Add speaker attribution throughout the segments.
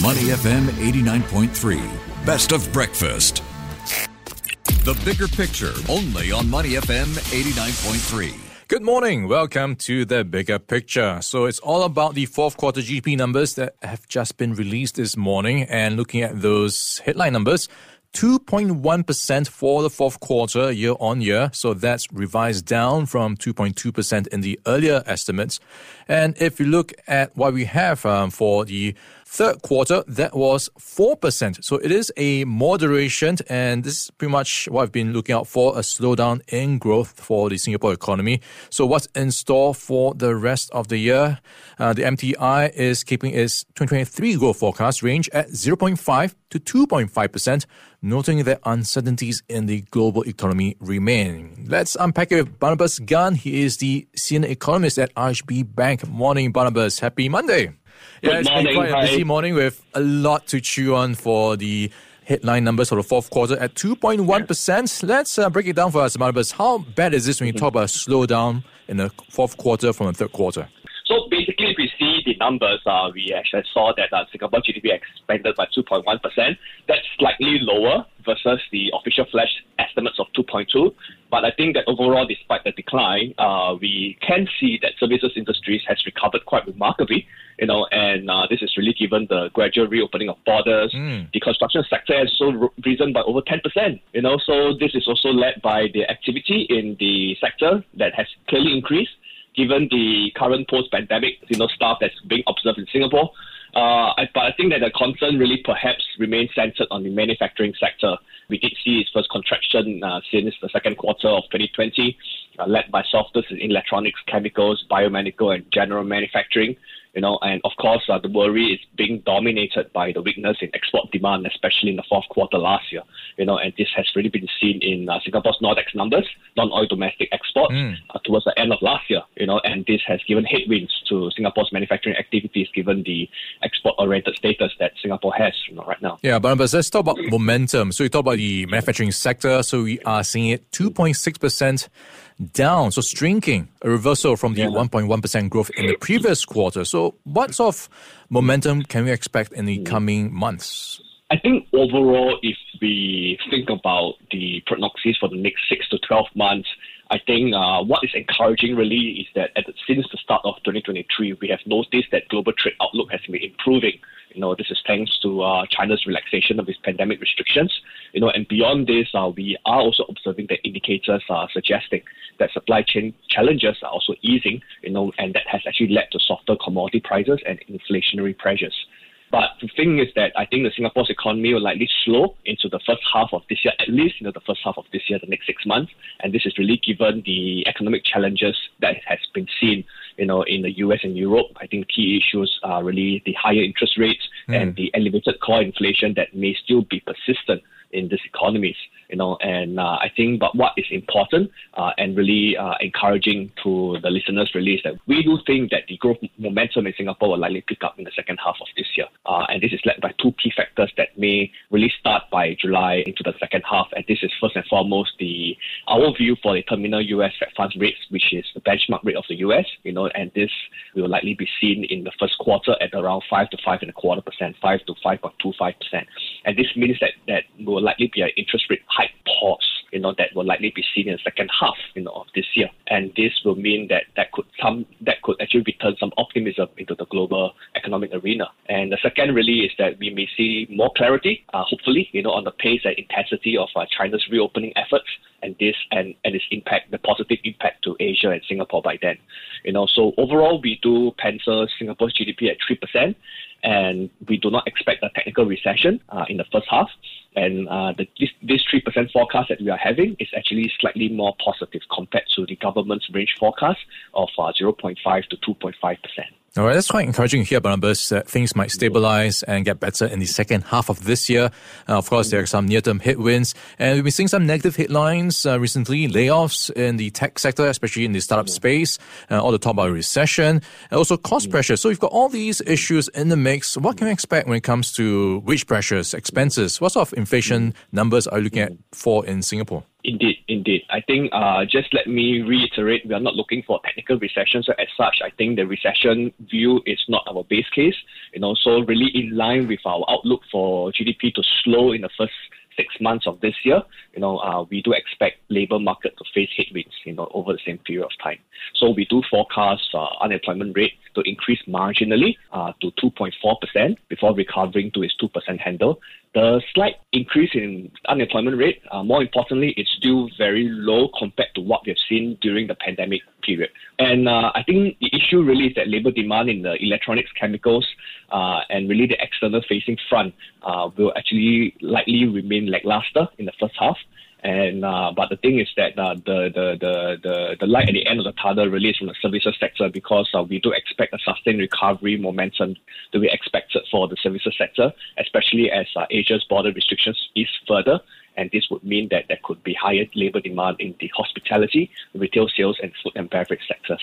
Speaker 1: Money FM 89.3. Best of breakfast. The bigger picture only on Money FM 89.3.
Speaker 2: Good morning. Welcome to the bigger picture. So it's all about the fourth quarter GDP numbers that have just been released this morning and looking at those headline numbers. 2.1% for the fourth quarter year on year. So that's revised down from 2.2% in the earlier estimates. And if you look at what we have um, for the Third quarter, that was 4%. So it is a moderation, and this is pretty much what I've been looking out for a slowdown in growth for the Singapore economy. So, what's in store for the rest of the year? Uh, the MTI is keeping its 2023 growth forecast range at 0.5 to 2.5%, noting that uncertainties in the global economy remain. Let's unpack it with Barnabas Gan. He is the senior economist at RHB Bank. Morning, Barnabas. Happy Monday. Yeah, it's
Speaker 3: morning,
Speaker 2: been quite a busy morning with a lot to chew on for the headline numbers for the fourth quarter at 2.1%. Let's uh, break it down for us, Barnabas. How bad is this when you talk about a slowdown in the fourth quarter from the third quarter?
Speaker 3: So basically, if we see the numbers, uh, we actually saw that uh, Singapore GDP expanded by 2.1%. That's slightly lower versus the official flash estimates of 2.2. But I think that overall, despite the decline, uh, we can see that services industries has recovered quite remarkably. You know, and uh, this is really given the gradual reopening of borders. The construction sector has also risen by over 10%. You know, so this is also led by the activity in the sector that has clearly increased given the current post-pandemic, you know, stuff that's being observed in Singapore. Uh, I, but I think that the concern really perhaps remains centered on the manufacturing sector. We did see its first contraction uh, since the second quarter of 2020, uh, led by softness in electronics, chemicals, biomedical, and general manufacturing. You know, and of course, uh, the worry is being dominated by the weakness in export demand, especially in the fourth quarter last year. You know, and this has really been seen in uh, Singapore's NODX numbers, non-oil domestic exports, uh, towards the end of last year. You know, and this has given headwinds to Singapore's manufacturing activities, given the export-oriented status that Singapore has you know, right now.
Speaker 2: Yeah, Barnabas, let's talk about momentum. So you talk about the manufacturing sector. So we are seeing it 2.6% down, so shrinking, a reversal from the 1.1% growth in the previous quarter. So what sort of momentum can we expect in the coming months?
Speaker 3: I think overall, if we think about the prognosis for the next six to 12 months, I think uh, what is encouraging really is that at since the start of 2023, we have noticed that global trade outlook has been improving. You know, this is thanks to uh, China's relaxation of its pandemic restrictions. You know, and beyond this, uh, we are also observing that indicators are suggesting that supply chain challenges are also easing. You know, and that has actually led to softer commodity prices and inflationary pressures. But the thing is that I think the Singapore's economy will likely slow into the first half of this year, at least you know the first half of this year, the next six months. And this is really given the economic challenges that has been seen, you know, in the US and Europe. I think key issues are really the higher interest rates and the elevated core inflation that may still be persistent in these economies, you know, and uh, I think, but what is important uh, and really uh, encouraging to the listeners really is that we do think that the growth momentum in Singapore will likely pick up in the second half of this year. Uh, and this is led by two key factors that may really start by July into the second half. And this is first and foremost the our view for the terminal US Fed funds rates, which is the benchmark rate of the US, you know, and this will likely be seen in the first quarter at around five to five and a quarter percent, five to five point two five percent. And this means that that will likely be an interest rate hike pause, you know, that will likely be seen in the second half, you know, of this year. And this will mean that that could some that could actually return some optimism into the global economic arena. And the second really is that we may see more clarity, uh, hopefully, you know, on the pace and intensity of uh, China's reopening efforts this and, and its impact, the positive impact to Asia and Singapore by then. You know, so overall we do pencil Singapore's GDP at three percent and we do not expect a technical recession uh, in the first half. And uh, the, this, this 3% forecast that we are having is actually slightly more positive compared to the government's range forecast of uh, 0.5 to 2.5%.
Speaker 2: All right, that's quite encouraging to hear, Barnabas, that things might stabilize and get better in the second half of this year. Uh, of course, there are some near-term headwinds, and we've been seeing some negative headlines uh, recently, layoffs in the tech sector, especially in the startup space, uh, all the talk about recession, and also cost pressure. So you've got all these issues in the mix. What can we expect when it comes to wage pressures, expenses? What sort of inflation numbers are you looking at for in Singapore?
Speaker 3: Indeed, indeed. I think uh, just let me reiterate, we are not looking for technical recession. So as such, I think the recession view is not our base case. You know, so really in line with our outlook for GDP to slow in the first six months of this year, you know, uh, we do expect labor market to face headwinds, you know, over the same period of time. So we do forecast uh, unemployment rate to increase marginally uh, to 2.4% before recovering to its 2% handle. The slight increase in unemployment rate, uh, more importantly, it's still very low compared to what we've seen during the pandemic period. And uh, I think the issue really is that labor demand in the electronics, chemicals, uh, and really the external facing front uh, will actually likely remain lackluster in the first half. And uh, but the thing is that uh, the, the, the the the light at the end of the tunnel really is from the services sector because uh, we do expect a sustained recovery momentum to be expected for the services sector, especially as uh, Asia's border restrictions ease further. And this would mean that there could be higher labor demand in the hospitality, retail sales, and food and beverage sectors.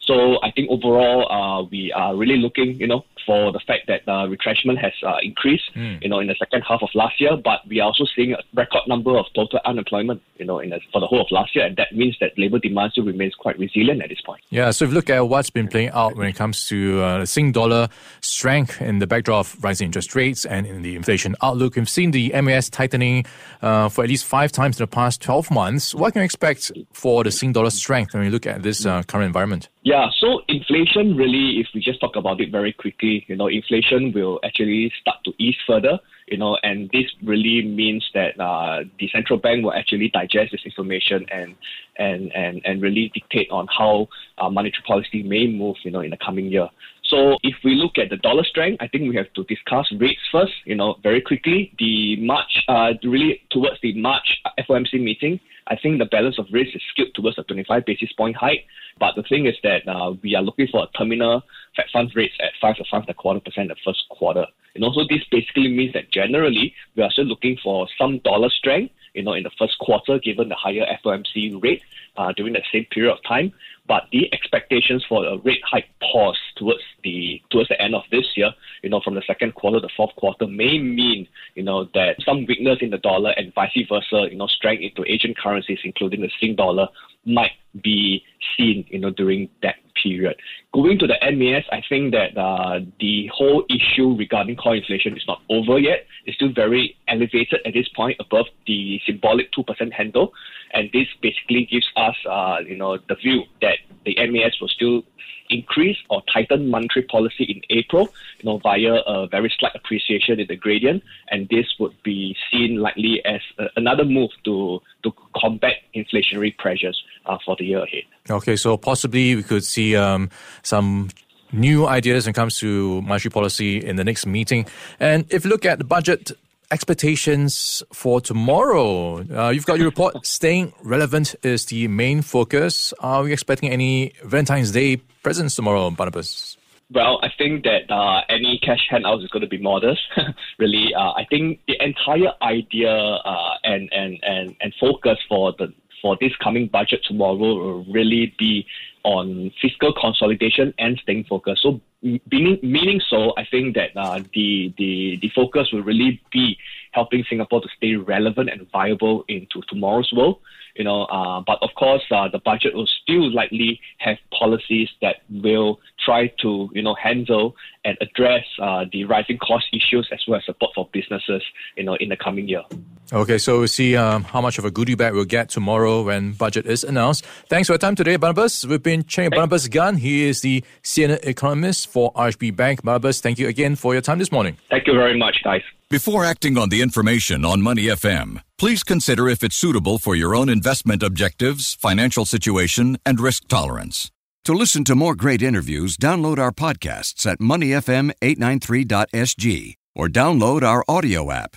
Speaker 3: So I think overall, uh, we are really looking, you know, for the fact that uh, retrenchment has uh, increased, mm. you know, in the second half of last year. But we are also seeing a record number of total unemployment, you know, in the, for the whole of last year, and that means that labor demand still remains quite resilient at this point.
Speaker 2: Yeah. So if you look at what's been playing out when it comes to uh, the Sing dollar strength in the backdrop of rising interest rates and in the inflation outlook, we've seen the MAS tightening uh, for at least five times in the past 12 months. What can we expect for the Sing dollar strength when we look at this uh, current environment?
Speaker 3: Yeah, so inflation really, if we just talk about it very quickly, you know, inflation will actually start to ease further, you know, and this really means that uh, the central bank will actually digest this information and and and and really dictate on how uh, monetary policy may move, you know, in the coming year. So if we look at the dollar strength, I think we have to discuss rates first, you know, very quickly. The March, uh, really towards the March FOMC meeting, I think the balance of risk is skewed towards a 25 basis point hike. But the thing is that uh, we are looking for a terminal Fed funds rates at five to five and a quarter percent in the first quarter. And also this basically means that generally we are still looking for some dollar strength, you know, in the first quarter given the higher FOMC rate uh, during that same period of time. But the expectations for a rate hike pause towards the towards the end of this year, you know, from the second quarter to fourth quarter may mean, you know, that some weakness in the dollar and vice versa, you know, strength into Asian currencies, including the Sing dollar, might be seen, you know, during that period. Going to the MAS, I think that uh, the whole issue regarding core inflation is not over yet. It's still very elevated at this point, above the symbolic two percent handle, and this basically gives us, uh, you know, the view that the MAS will still increase or tighten monetary policy in April, you know, via a very slight appreciation in the gradient, and this would be seen likely as another move to to combat inflationary pressures uh, for the year ahead.
Speaker 2: Okay, so possibly we could see um, some new ideas when it comes to monetary policy in the next meeting. And if you look at the budget expectations for tomorrow, uh, you've got your report staying relevant is the main focus. Are we expecting any Valentine's Day presents tomorrow, Barnabas?
Speaker 3: Well, I think that uh, any cash handouts is going to be modest. really, uh, I think the entire idea uh, and, and, and, and focus for the for this coming budget tomorrow will really be on fiscal consolidation and staying focused. So, meaning, meaning so, I think that uh, the, the, the focus will really be helping Singapore to stay relevant and viable into tomorrow's world. You know, uh, but of course, uh, the budget will still likely have policies that will try to, you know, handle and address uh, the rising cost issues as well as support for businesses, you know, in the coming year.
Speaker 2: Okay, so we'll see um, how much of a goodie bag we'll get tomorrow when budget is announced. Thanks for your time today, Barnabas. We've been chatting Barnabas Gan. He is the senior economist for RHB Bank. Barnabas, thank you again for your time this morning.
Speaker 3: Thank you very much, guys.
Speaker 1: Before acting on the information on Money FM, please consider if it's suitable for your own investment objectives, financial situation, and risk tolerance. To listen to more great interviews, download our podcasts at moneyfm893.sg or download our AWEDIO app.